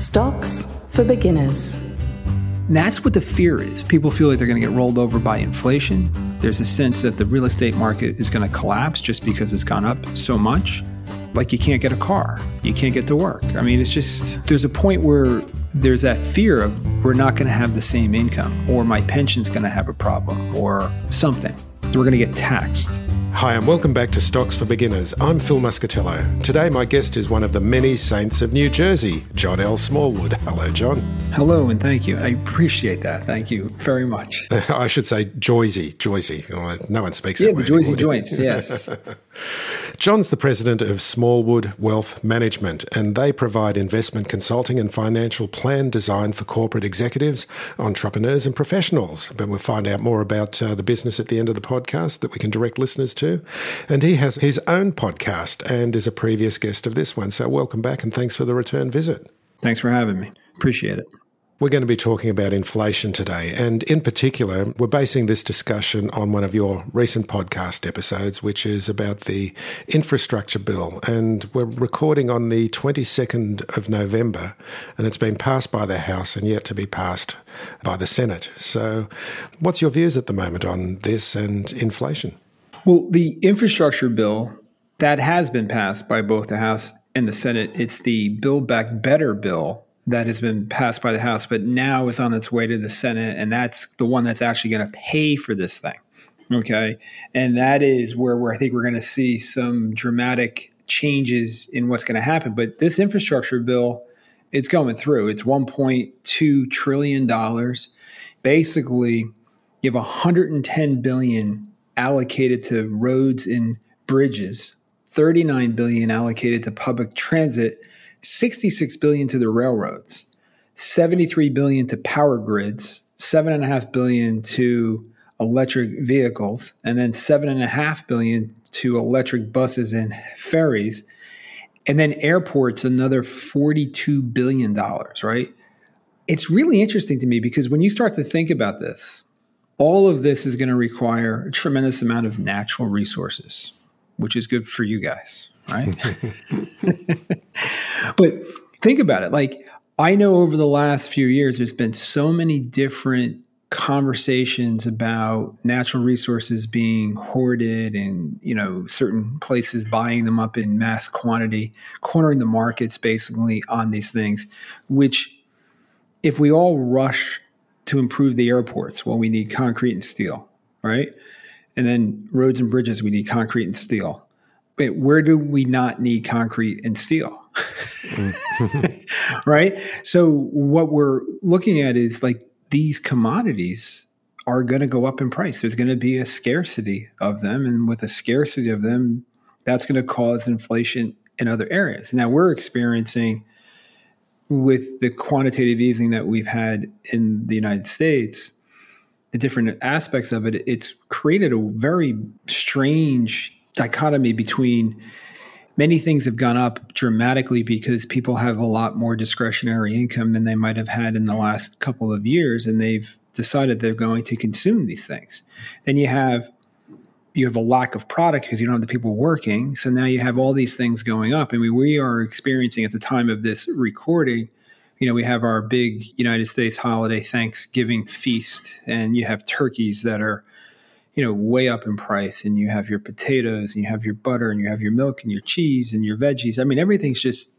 Stocks for beginners. And that's what the fear is. People feel like they're going to get rolled over by inflation. There's a sense that the real estate market is going to collapse just because it's gone up so much. Like you can't get a car, you can't get to work. I mean, it's just, there's a point where there's that fear of we're not going to have the same income, or my pension's going to have a problem, or something. We're going to get taxed. Hi, and welcome back to Stocks for Beginners. I'm Phil Muscatello. Today, my guest is one of the many saints of New Jersey, John L. Smallwood. Hello, John. Hello, and thank you. I appreciate that. Thank you very much. I should say Joyzy. Joyzy. Oh, no one speaks yeah, that the way Joyzy anymore. joints, yes. John's the president of Smallwood Wealth Management, and they provide investment consulting and financial plan design for corporate executives, entrepreneurs, and professionals. But we'll find out more about uh, the business at the end of the podcast that we can direct listeners to. And he has his own podcast and is a previous guest of this one. So welcome back and thanks for the return visit. Thanks for having me. Appreciate it. We're going to be talking about inflation today. And in particular, we're basing this discussion on one of your recent podcast episodes, which is about the infrastructure bill. And we're recording on the 22nd of November, and it's been passed by the House and yet to be passed by the Senate. So, what's your views at the moment on this and inflation? Well, the infrastructure bill that has been passed by both the House and the Senate, it's the Build Back Better bill that has been passed by the House, but now is on its way to the Senate, and that's the one that's actually going to pay for this thing. Okay, and that is where, where I think we're going to see some dramatic changes in what's going to happen. But this infrastructure bill, it's going through. It's 1.2 trillion dollars. Basically, you have 110 billion allocated to roads and bridges, 39 billion allocated to public transit 66 billion to the railroads, 73 billion to power grids, seven and a half billion to electric vehicles, and then seven and a half billion to electric buses and ferries. And then airports, another $42 billion, right? It's really interesting to me because when you start to think about this, all of this is going to require a tremendous amount of natural resources, which is good for you guys, right? but think about it. Like, I know over the last few years, there's been so many different conversations about natural resources being hoarded and, you know, certain places buying them up in mass quantity, cornering the markets basically on these things, which if we all rush to improve the airports, well, we need concrete and steel, right? And then roads and bridges, we need concrete and steel. Where do we not need concrete and steel? right? So what we're looking at is like these commodities are going to go up in price. There's going to be a scarcity of them. And with a scarcity of them, that's going to cause inflation in other areas. Now we're experiencing with the quantitative easing that we've had in the United States, the different aspects of it, it's created a very strange dichotomy between many things have gone up dramatically because people have a lot more discretionary income than they might have had in the last couple of years and they've decided they're going to consume these things. Then you have you have a lack of product because you don't have the people working so now you have all these things going up. I mean we are experiencing at the time of this recording you know we have our big united states holiday thanksgiving feast and you have turkeys that are you know, way up in price and you have your potatoes and you have your butter and you have your milk and your cheese and your veggies. I mean, everything's just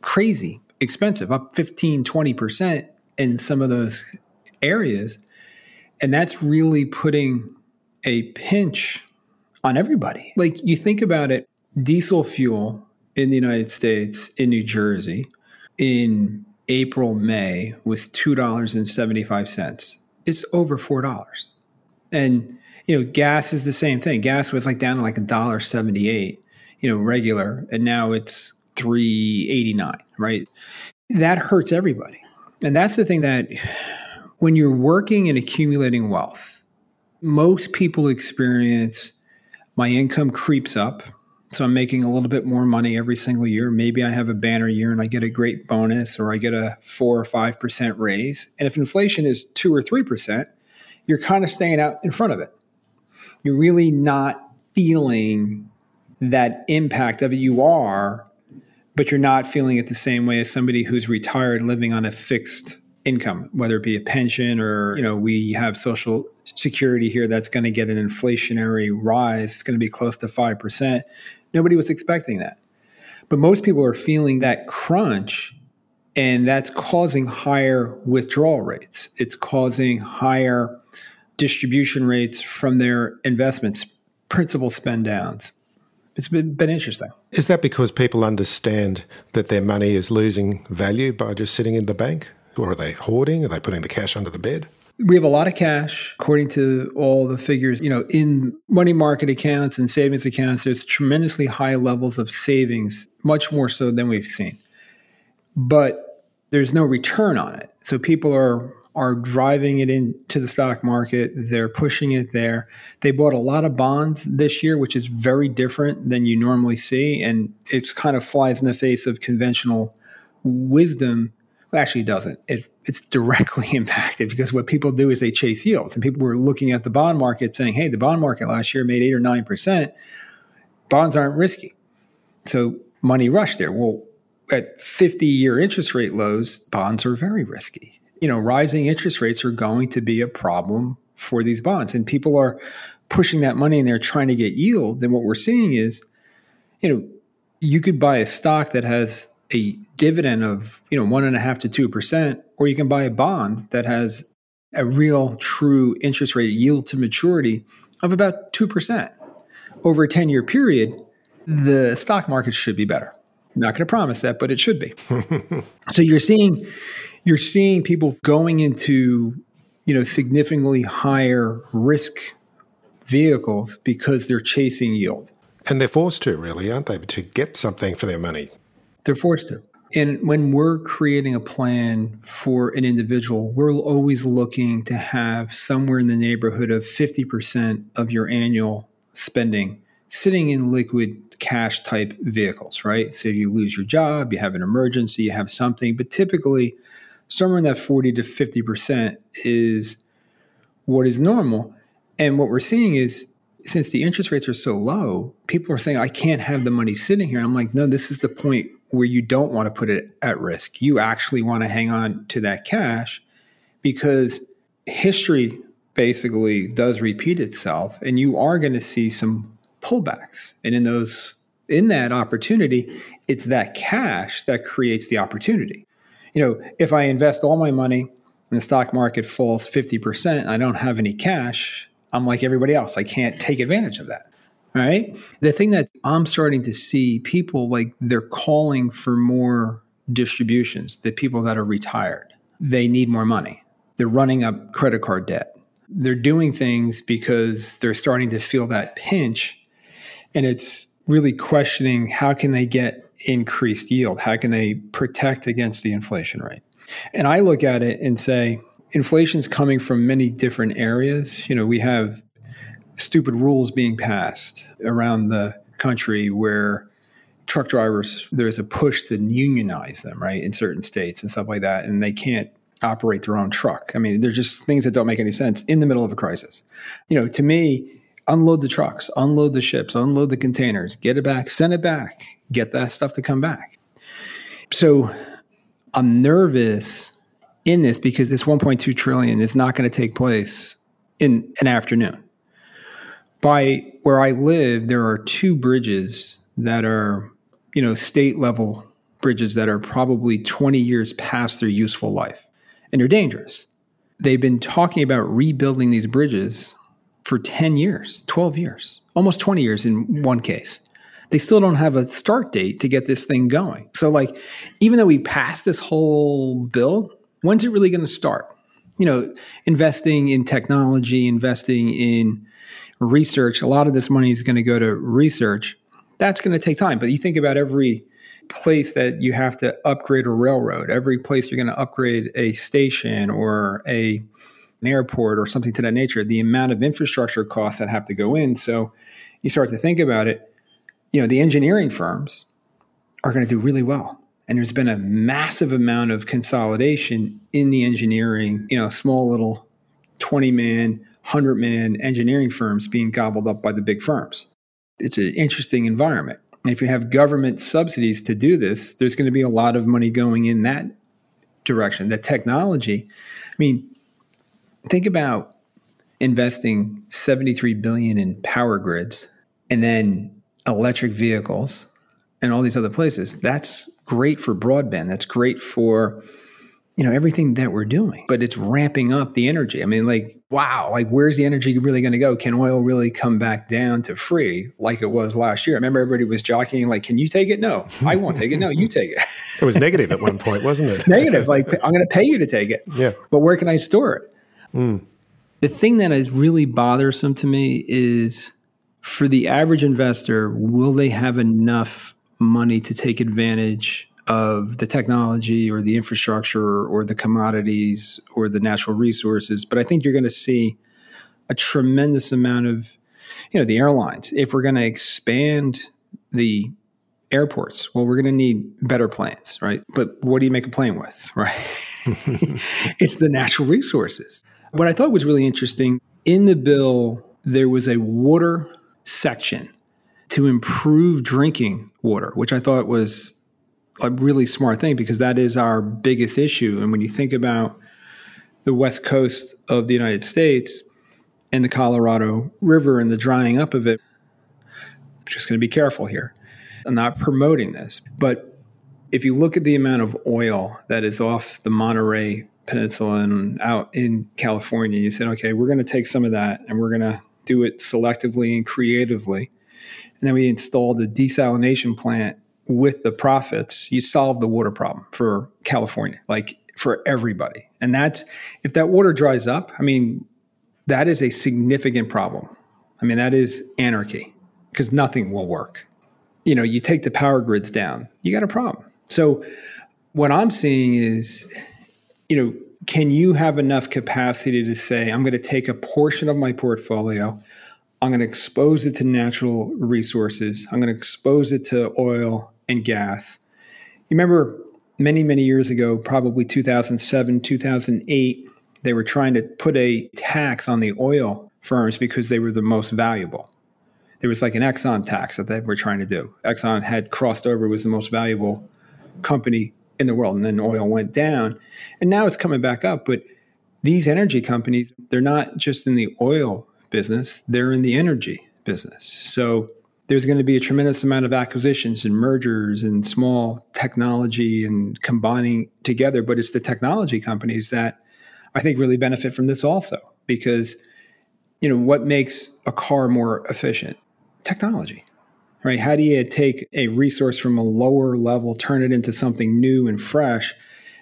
crazy expensive, up 15, 20% in some of those areas. And that's really putting a pinch on everybody. Like you think about it, diesel fuel in the United States, in New Jersey, in April, May was $2.75. It's over $4. And you know, gas is the same thing. Gas was like down to like a dollar seventy eight, you know, regular, and now it's 389, right? That hurts everybody. And that's the thing that when you're working and accumulating wealth, most people experience my income creeps up. So I'm making a little bit more money every single year. Maybe I have a banner year and I get a great bonus or I get a four or 5% raise. And if inflation is two or 3%, you're kind of staying out in front of it. You're really not feeling that impact of it. You are, but you're not feeling it the same way as somebody who's retired living on a fixed income, whether it be a pension or, you know, we have social security here that's going to get an inflationary rise. It's going to be close to 5%. Nobody was expecting that. But most people are feeling that crunch and that's causing higher withdrawal rates. It's causing higher distribution rates from their investments, principal spend downs. It's been, been interesting. Is that because people understand that their money is losing value by just sitting in the bank? Or are they hoarding? Are they putting the cash under the bed? We have a lot of cash, according to all the figures. You know, in money market accounts and savings accounts, there's tremendously high levels of savings, much more so than we've seen. But there's no return on it. So people are are driving it into the stock market. They're pushing it there. They bought a lot of bonds this year, which is very different than you normally see. And it kind of flies in the face of conventional wisdom. Well, actually, doesn't. It, it's directly impacted because what people do is they chase yields. And people were looking at the bond market saying, hey, the bond market last year made eight or 9%. Bonds aren't risky. So money rushed there. Well, at 50 year interest rate lows, bonds are very risky you know, rising interest rates are going to be a problem for these bonds. And people are pushing that money and they're trying to get yield. Then what we're seeing is, you know, you could buy a stock that has a dividend of, you know, one and a half to two percent, or you can buy a bond that has a real true interest rate yield to maturity of about two percent. Over a 10 year period, the stock market should be better. I'm not going to promise that, but it should be. so you're seeing you're seeing people going into you know significantly higher risk vehicles because they're chasing yield. And they're forced to really aren't they to get something for their money? They're forced to. And when we're creating a plan for an individual we're always looking to have somewhere in the neighborhood of 50% of your annual spending sitting in liquid cash type vehicles right? So if you lose your job you have an emergency you have something but typically somewhere in that 40 to 50% is what is normal. And what we're seeing is since the interest rates are so low, people are saying, I can't have the money sitting here. I'm like, no, this is the point where you don't want to put it at risk. You actually want to hang on to that cash because history basically does repeat itself and you are going to see some pullbacks. And in those in that opportunity, it's that cash that creates the opportunity you know, if I invest all my money and the stock market falls 50%, I don't have any cash, I'm like everybody else. I can't take advantage of that. All right. The thing that I'm starting to see people like they're calling for more distributions, the people that are retired, they need more money. They're running up credit card debt. They're doing things because they're starting to feel that pinch. And it's really questioning how can they get increased yield? How can they protect against the inflation rate? And I look at it and say, inflation's coming from many different areas. You know, we have stupid rules being passed around the country where truck drivers, there's a push to unionize them, right, in certain states and stuff like that. And they can't operate their own truck. I mean, they're just things that don't make any sense in the middle of a crisis. You know, to me, unload the trucks, unload the ships, unload the containers, get it back, send it back, get that stuff to come back. So I'm nervous in this because this 1.2 trillion is not going to take place in an afternoon. By where I live, there are two bridges that are, you know, state level bridges that are probably 20 years past their useful life and they're dangerous. They've been talking about rebuilding these bridges for 10 years, 12 years, almost 20 years in one case. They still don't have a start date to get this thing going. So, like, even though we passed this whole bill, when's it really going to start? You know, investing in technology, investing in research, a lot of this money is going to go to research. That's going to take time. But you think about every place that you have to upgrade a railroad, every place you're going to upgrade a station or a an airport or something to that nature, the amount of infrastructure costs that have to go in. So you start to think about it, you know, the engineering firms are going to do really well. And there's been a massive amount of consolidation in the engineering, you know, small little 20 man, 100 man engineering firms being gobbled up by the big firms. It's an interesting environment. And if you have government subsidies to do this, there's going to be a lot of money going in that direction. The technology, I mean, think about investing 73 billion in power grids and then electric vehicles and all these other places. That's great for broadband. That's great for you know everything that we're doing. But it's ramping up the energy. I mean like wow like where's the energy really going to go? Can oil really come back down to free like it was last year? I remember everybody was jockeying like can you take it? No. I won't take it. No you take it. It was negative at one point wasn't it? Negative like i'm going to pay you to take it. Yeah. But where can i store it? Mm. the thing that is really bothersome to me is for the average investor will they have enough money to take advantage of the technology or the infrastructure or the commodities or the natural resources. But I think you're going to see a tremendous amount of, you know, the airlines. If we're going to expand the airports, well, we're going to need better planes, right? But what do you make a plane with, right? it's the natural resources. What I thought was really interesting in the bill, there was a water section to improve drinking water, which I thought was a really smart thing because that is our biggest issue. And when you think about the west coast of the United States and the Colorado River and the drying up of it, I'm just going to be careful here. I'm not promoting this, but if you look at the amount of oil that is off the Monterey Peninsula and out in California, you said, okay, we're going to take some of that and we're going to do it selectively and creatively. And then we installed a desalination plant with the profits, you solve the water problem for California, like for everybody. And that's if that water dries up, I mean, that is a significant problem. I mean, that is anarchy because nothing will work. You know, you take the power grids down, you got a problem. So, what I'm seeing is, you know, can you have enough capacity to say, I'm going to take a portion of my portfolio, I'm going to expose it to natural resources, I'm going to expose it to oil and gas. You remember many, many years ago, probably 2007, 2008, they were trying to put a tax on the oil firms because they were the most valuable. There was like an Exxon tax that they were trying to do. Exxon had crossed over, was the most valuable company in the world, and then oil went down. And now it's coming back up. But these energy companies, they're not just in the oil business, they're in the energy business. So there's going to be a tremendous amount of acquisitions and mergers and small technology and combining together. But it's the technology companies that I think really benefit from this also because, you know, what makes a car more efficient? Technology, right? How do you take a resource from a lower level, turn it into something new and fresh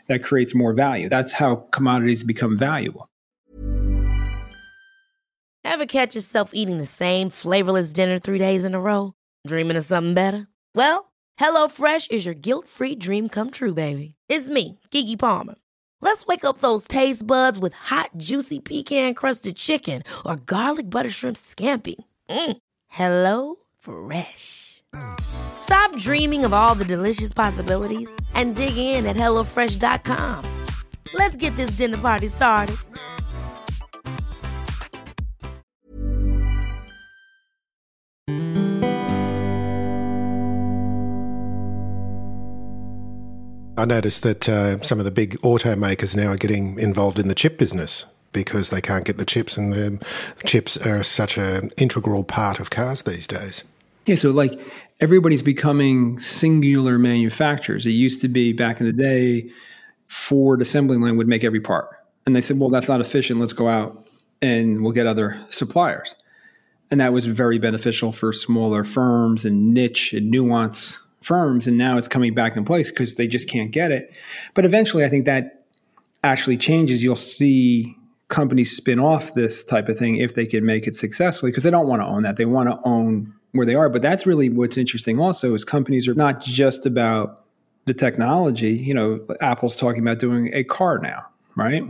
that creates more value? That's how commodities become valuable. Ever catch yourself eating the same flavorless dinner three days in a row? Dreaming of something better? Well, HelloFresh is your guilt free dream come true, baby. It's me, Keke Palmer. Let's wake up those taste buds with hot, juicy pecan crusted chicken or garlic butter shrimp scampi. Mm. Hello Fresh. Stop dreaming of all the delicious possibilities and dig in at HelloFresh.com. Let's get this dinner party started. I noticed that uh, some of the big automakers now are getting involved in the chip business because they can't get the chips, and the chips are such an integral part of cars these days. Yeah, so like everybody's becoming singular manufacturers. It used to be back in the day, Ford assembly line would make every part. And they said, well, that's not efficient. Let's go out and we'll get other suppliers. And that was very beneficial for smaller firms and niche and nuance firms, and now it's coming back in place because they just can't get it. But eventually, I think that actually changes. You'll see companies spin off this type of thing if they can make it successfully because they don't want to own that. They want to own where they are. But that's really what's interesting also is companies are not just about the technology. You know, Apple's talking about doing a car now, right?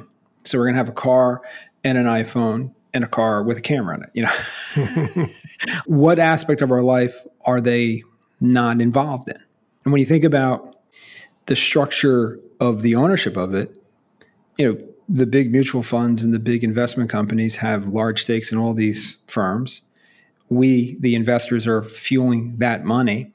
So we're going to have a car and an iPhone and a car with a camera in it. You know, what aspect of our life are they not involved in? And when you think about the structure of the ownership of it, you know, the big mutual funds and the big investment companies have large stakes in all these firms. We, the investors, are fueling that money.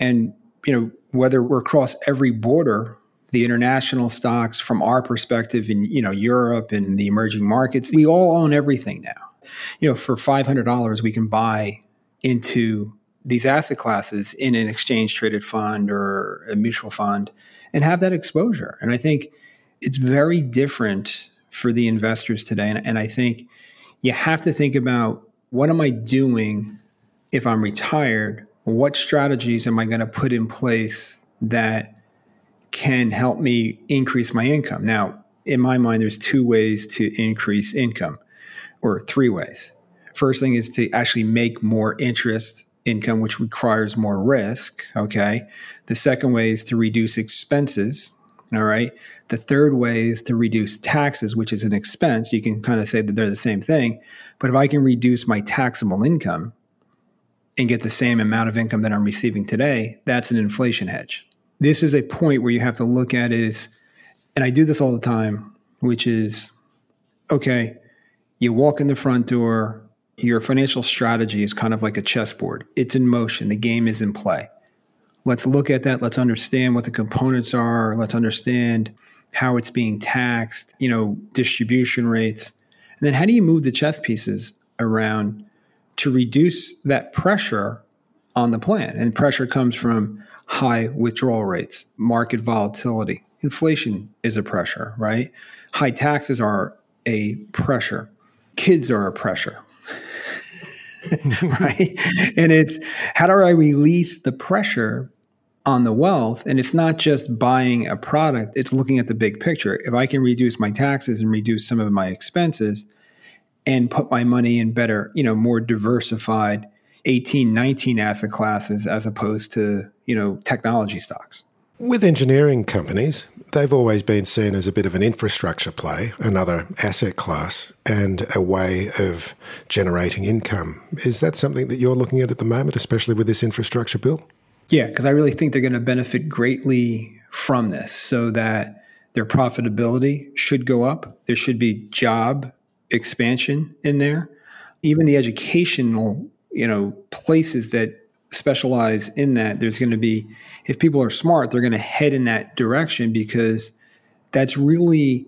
And, you know, whether we're across every border, the international stocks from our perspective in, you know, Europe and the emerging markets, we all own everything now. You know, for $500, we can buy into these asset classes in an exchange traded fund or a mutual fund and have that exposure. And I think it's very different for the investors today. And, and I think you have to think about what am I doing if I'm retired? What strategies am I going to put in place that can help me increase my income? Now, in my mind, there's two ways to increase income, or three ways. First thing is to actually make more interest income, which requires more risk. Okay. The second way is to reduce expenses. All right. The third way is to reduce taxes, which is an expense. You can kind of say that they're the same thing. But if I can reduce my taxable income and get the same amount of income that I'm receiving today, that's an inflation hedge. This is a point where you have to look at is, and I do this all the time, which is okay, you walk in the front door, your financial strategy is kind of like a chessboard. It's in motion. The game is in play. Let's look at that. Let's understand what the components are. Let's understand how it's being taxed, you know, distribution rates. And then how do you move the chess pieces around to reduce that pressure on the plan? And pressure comes from high withdrawal rates, market volatility. Inflation is a pressure, right? High taxes are a pressure. Kids are a pressure, right? And it's how do I release the pressure on the wealth? And it's not just buying a product, it's looking at the big picture. If I can reduce my taxes and reduce some of my expenses and put my money in better, you know, more diversified 18, 19 asset classes as opposed to, you know, technology stocks. With engineering companies, they've always been seen as a bit of an infrastructure play, another asset class, and a way of generating income. Is that something that you're looking at at the moment, especially with this infrastructure bill? Yeah, because I really think they're going to benefit greatly from this so that their profitability should go up. There should be job expansion in there. Even the educational, you know, places that specialize in that, there's going to be, if people are smart, they're going to head in that direction because that's really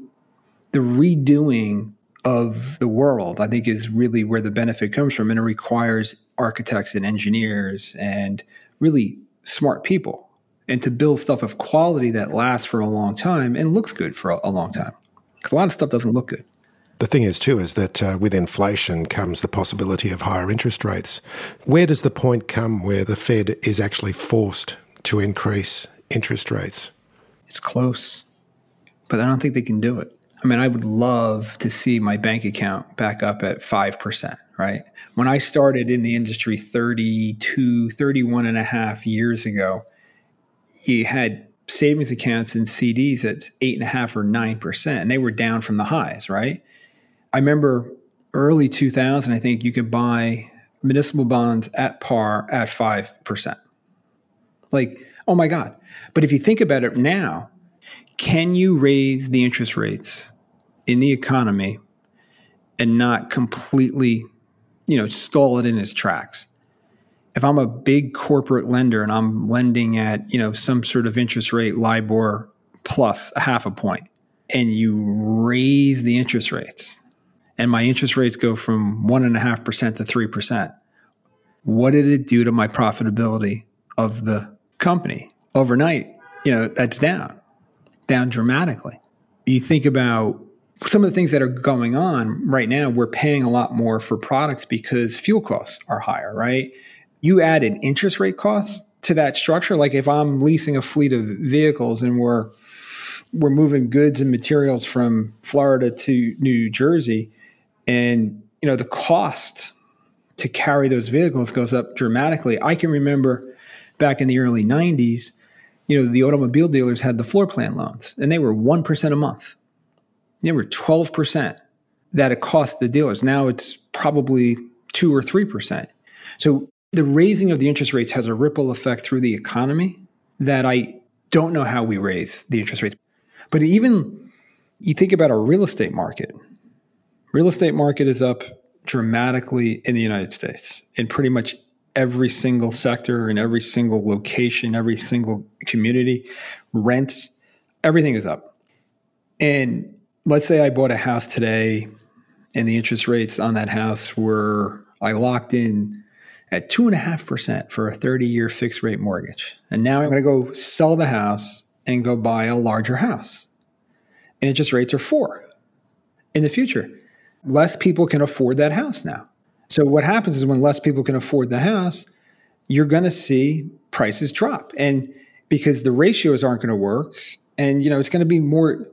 the redoing of the world, I think, is really where the benefit comes from. And it requires architects and engineers and really smart people and to build stuff of quality that lasts for a long time and looks good for a, a long time. Because a lot of stuff doesn't look good. The thing is, too, is that uh, with inflation comes the possibility of higher interest rates. Where does the point come where the Fed is actually forced to increase interest rates? It's close, but I don't think they can do it. I mean, I would love to see my bank account back up at 5%, right? When I started in the industry 32, 31 and a half years ago, you had savings accounts and CDs at eight and a half or 9%, and they were down from the highs, right? I remember early 2000, I think you could buy municipal bonds at par at 5%. Like, oh my God. But if you think about it now, can you raise the interest rates in the economy and not completely, you know, stall it in its tracks? If I'm a big corporate lender and I'm lending at, you know, some sort of interest rate, LIBOR plus a half a point, and you raise the interest rates, and my interest rates go from one and a half percent to three percent, what did it do to my profitability of the company overnight? You know, that's down, down dramatically. You think about some of the things that are going on right now, we're paying a lot more for products because fuel costs are higher, right? You add an interest rate cost to that structure. Like if I'm leasing a fleet of vehicles and we're we're moving goods and materials from Florida to New Jersey, and you know the cost to carry those vehicles goes up dramatically. I can remember back in the early 90s, you know, the automobile dealers had the floor plan loans and they were 1% a month. Were 12% that it cost the dealers. Now it's probably 2 or 3%. So the raising of the interest rates has a ripple effect through the economy that I don't know how we raise the interest rates. But even you think about our real estate market. Real estate market is up dramatically in the United States in pretty much every single sector in every single location, every single community, rents, everything is up. And let's say I bought a house today and the interest rates on that house were, I locked in at 2.5% for a 30 year fixed rate mortgage. And now I'm going to go sell the house and go buy a larger house. And interest rates are four in the future. Less people can afford that house now. So what happens is when less people can afford the house, you're going to see prices drop. And because the ratios aren't going to work and you know it's going to be more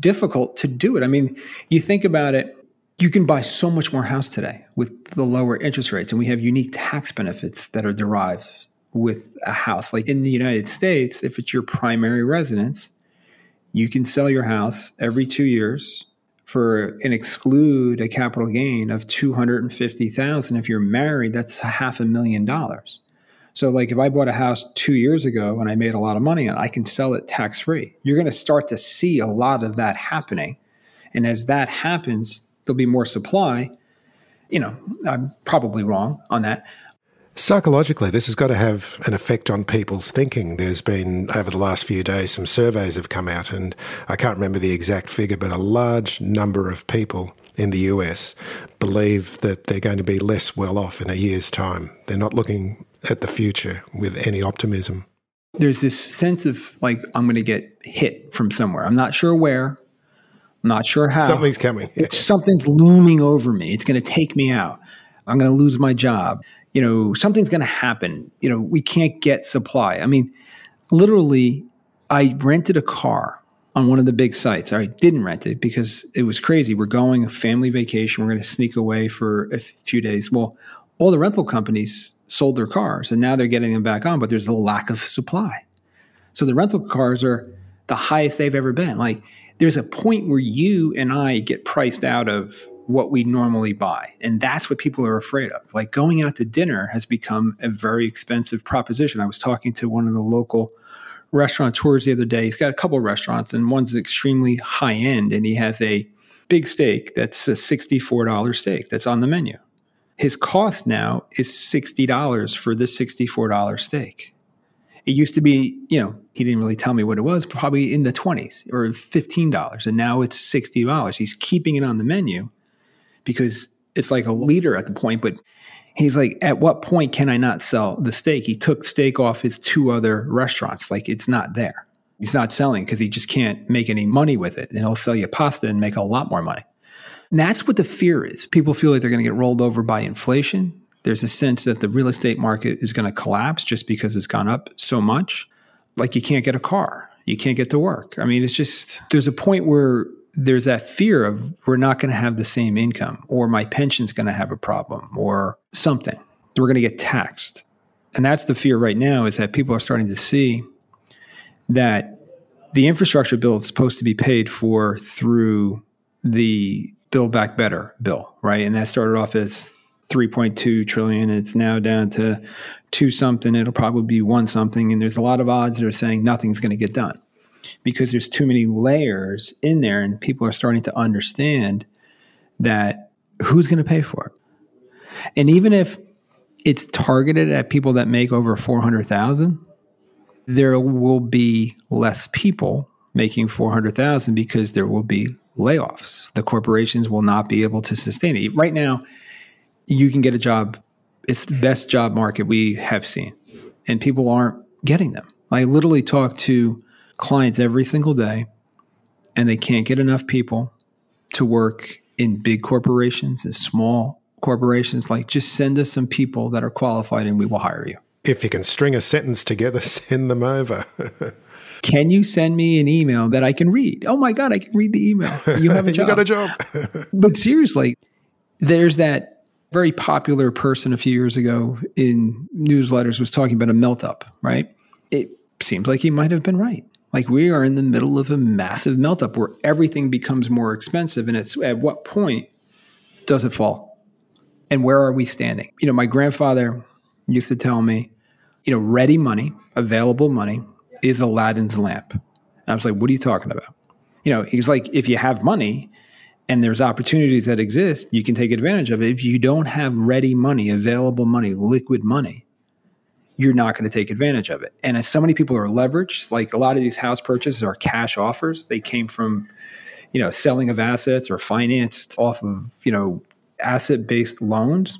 difficult to do it. I mean, you think about it, you can buy so much more house today with the lower interest rates and we have unique tax benefits that are derived with a house. Like in the United States, if it's your primary residence, you can sell your house every 2 years for and exclude a capital gain of 250,000 if you're married that's half a million dollars so like if i bought a house 2 years ago and i made a lot of money on i can sell it tax free you're going to start to see a lot of that happening and as that happens there'll be more supply you know i'm probably wrong on that Psychologically, this has got to have an effect on people's thinking. There's been, over the last few days, some surveys have come out, and I can't remember the exact figure, but a large number of people in the US believe that they're going to be less well off in a year's time. They're not looking at the future with any optimism. There's this sense of like, I'm going to get hit from somewhere. I'm not sure where, I'm not sure how. Something's coming. It's, something's looming over me. It's going to take me out. I'm going to lose my job you know, something's going to happen. You know, we can't get supply. I mean, literally, I rented a car on one of the big sites. I didn't rent it because it was crazy. We're going a family vacation. We're going to sneak away for a few days. Well, all the rental companies sold their cars and now they're getting them back on, but there's a lack of supply. So the rental cars are the highest they've ever been. Like there's a point where you and I get priced out of what we normally buy. And that's what people are afraid of. Like going out to dinner has become a very expensive proposition. I was talking to one of the local restaurateurs the other day. He's got a couple of restaurants, and one's extremely high end, and he has a big steak that's a $64 steak that's on the menu. His cost now is $60 for this $64 steak. It used to be, you know, he didn't really tell me what it was, probably in the 20s or $15. And now it's $60. He's keeping it on the menu because it's like a leader at the point, but he's like, at what point can I not sell the steak? He took steak off his two other restaurants. Like it's not there. He's not selling because he just can't make any money with it. And he'll sell you pasta and make a lot more money. And that's what the fear is. People feel like they're going to get rolled over by inflation. There's a sense that the real estate market is going to collapse just because it's gone up so much. Like you can't get a car, you can't get to work. I mean, it's just, there's a point where there's that fear of we're not going to have the same income or my pension's going to have a problem or something. We're going to get taxed. And that's the fear right now is that people are starting to see that the infrastructure bill is supposed to be paid for through the Build Back Better bill, right? And that started off as 3.2 trillion. It's now down to two something. It'll probably be one something. And there's a lot of odds that are saying nothing's going to get done because there's too many layers in there and people are starting to understand that who's going to pay for it. And even if it's targeted at people that make over 400,000, there will be less people making 400,000 because there will be layoffs. The corporations will not be able to sustain it. Right now, you can get a job. It's the best job market we have seen, and people aren't getting them. I literally talk to clients every single day and they can't get enough people to work in big corporations and small corporations like just send us some people that are qualified and we will hire you if you can string a sentence together send them over can you send me an email that i can read oh my god i can read the email you have a job you got a job but seriously there's that very popular person a few years ago in newsletters was talking about a melt up, right? It seems like he might have been right. Like we are in the middle of a massive melt up where everything becomes more expensive. And it's at what point does it fall? And where are we standing? You know, my grandfather used to tell me, you know, ready money, available money is Aladdin's lamp. And I was like, what are you talking about? You know, he's like, if you have money and there's opportunities that exist, you can take advantage of it. If you don't have ready money, available money, liquid money, you're not going to take advantage of it. And as so many people are leveraged, like a lot of these house purchases are cash offers. They came from, you know, selling of assets or financed off of, you know, asset based loans.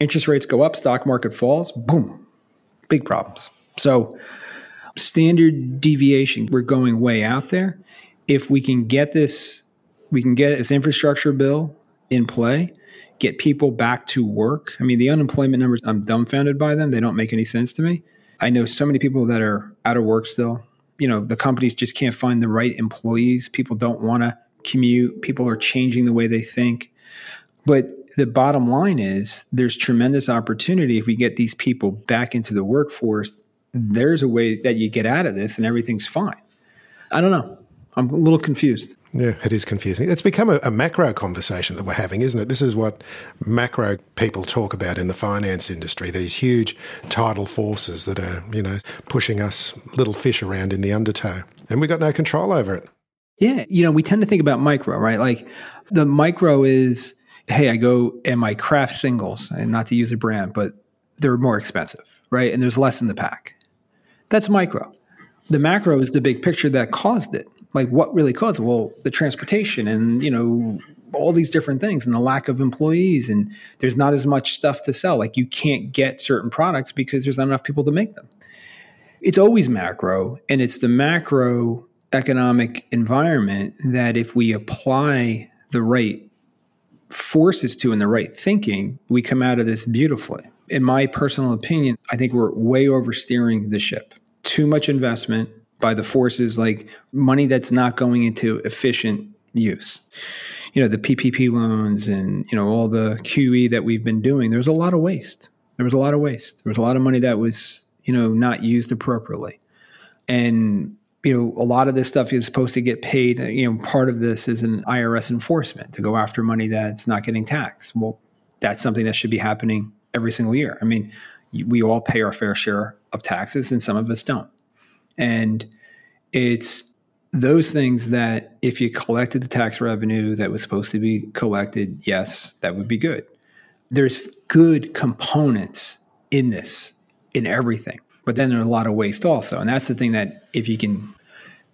Interest rates go up, stock market falls, boom, big problems. So, standard deviation, we're going way out there. If we can get this, we can get this infrastructure bill in play get people back to work. I mean, the unemployment numbers, I'm dumbfounded by them. They don't make any sense to me. I know so many people that are out of work still. You know, the companies just can't find the right employees. People don't want to commute. People are changing the way they think. But the bottom line is there's tremendous opportunity if we get these people back into the workforce. There's a way that you get out of this and everything's fine. I don't know. I'm a little confused. Yeah, it is confusing. It's become a, a, macro conversation that we're having, isn't it? This is what macro people talk about in the finance industry. These huge tidal forces that are, you know, pushing us little fish around in the undertow, and we've got no control over it. Yeah, you know, we tend to think about micro, right? Like the micro is, hey, I go and my craft singles, and not to use a brand, but they're more expensive, right? And there's less in the pack. That's micro. The macro is the big picture that caused it like what really caused it? Well, the transportation and, you know, all these different things and the lack of employees and there's not as much stuff to sell. Like you can't get certain products because there's not enough people to make them. It's always macro and it's the macro economic environment that if we apply the right forces to and the right thinking, we come out of this beautifully. In my personal opinion, I think we're way oversteering the ship. Too much investment, by the forces like money that's not going into efficient use. You know, the PPP loans and, you know, all the QE that we've been doing, there's a lot of waste. There was a lot of waste. There was a lot of money that was, you know, not used appropriately. And, you know, a lot of this stuff is supposed to get paid. You know, part of this is an IRS enforcement to go after money that's not getting taxed. Well, that's something that should be happening every single year. I mean, we all pay our fair share of taxes and some of us don't. And it's those things that if you collected the tax revenue that was supposed to be collected, yes, that would be good. There's good components in this, in everything. But then there's a lot of waste also. And that's the thing that if you can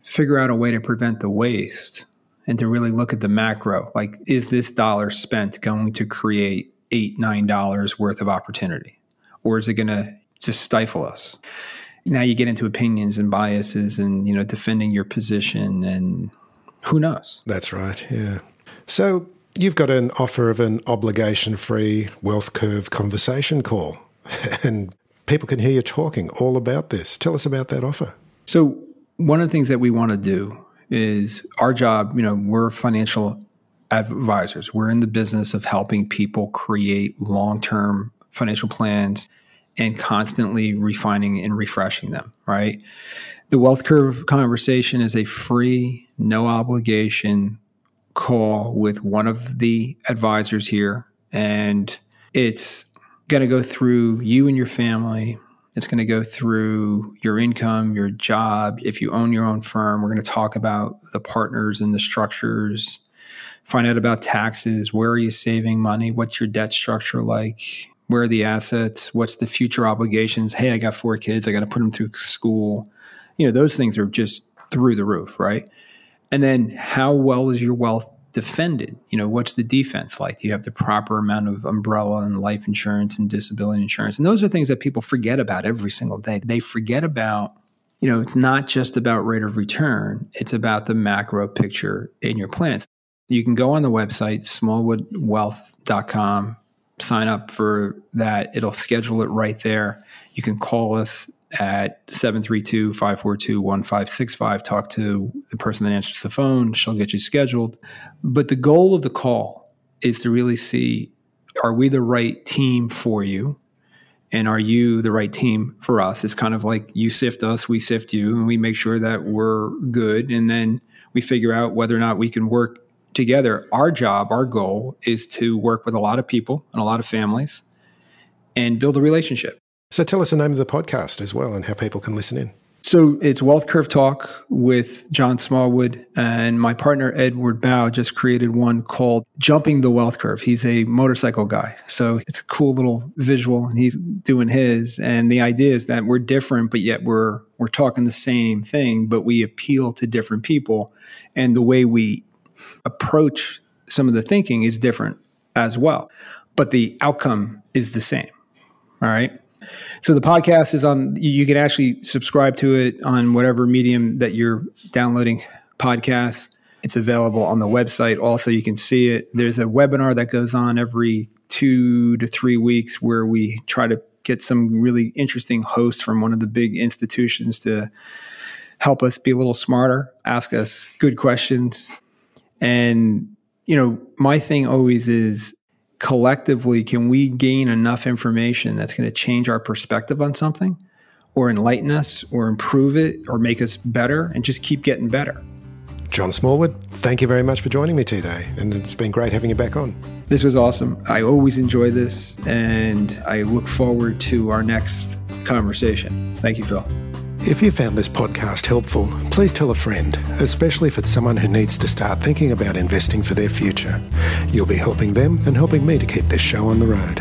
figure out a way to prevent the waste and to really look at the macro, like is this dollar spent going to create eight, nine dollars worth of opportunity? Or is it going to just stifle us? now you get into opinions and biases and you know defending your position and who knows? That's right yeah. So you've got an offer of an obligation free wealth curve conversation call and people can hear you talking all about this. Tell us about that offer. So one of the things that we want to do is our job you know we're financial advisors. We're in the business of helping people create long-term financial plans and constantly refining and refreshing them, right? The wealth curve conversation is a free, no obligation call with one of the advisors here. And it's going to go through you and your family. It's going to go through your income, your job. If you own your own firm, we're going to talk about the partners and the structures, find out about taxes. Where are you saving money? What's your debt structure like? Where are the assets? What's the future obligations? Hey i got four kids. I got to put them through school. You know those things are just through the roof right? And then how well is your wealth defended? You know what's the defense like? Do you have the proper amount of umbrella and life insurance and disability insurance? And those are things that people forget about every single day. They forget about you know it's not just about rate of return. It's about the macro picture in your plans. You can go on the website smallwoodwealth.com sign up for that. It'll schedule it right there. You can call us at 732 542 1565. Talk to the person that answers the phone. She'll get you scheduled. But the goal of the call is to really see are we the right team for you? And are you the right team for us? It's kind of like you sift us, we sift you, and we make sure that we're good. And then we figure out whether or not we can work together. Our job, our goal is to work with a lot of people and a lot of families and build a relationship. So tell us the name of the podcast as well and how people can listen in. So it's Wealth Curve Talk with John Smallwood and my partner Edward Bow just created one called Jumping the Wealth Curve. He's a motorcycle guy. So it's a cool little visual and he's doing his and the idea is that we're different but yet we're we're talking the same thing but we appeal to different people and the way we approach some of the thinking is different as well. But the outcome is the same. All right. So the podcast is on, you can actually subscribe to it on whatever medium that you're downloading podcasts. It's available on the website. Also, you can see it. There's a webinar that goes on every two to three weeks where we try to get some really interesting hosts from one of the big institutions to help us be a little smarter, ask us good questions. And, you know, my thing always is collectively, can we gain enough information that's going to change our perspective on something or enlighten us or improve it or make us better and just keep getting better? John Smallwood, thank you very much for joining me today. And it's been great having you back on. This was awesome. I always enjoy this and I look forward to our next conversation. Thank you, Phil. If you found this podcast helpful, please tell a friend, especially if it's someone who needs to start thinking about investing for their future. You'll be helping them and helping me to keep this show on the road.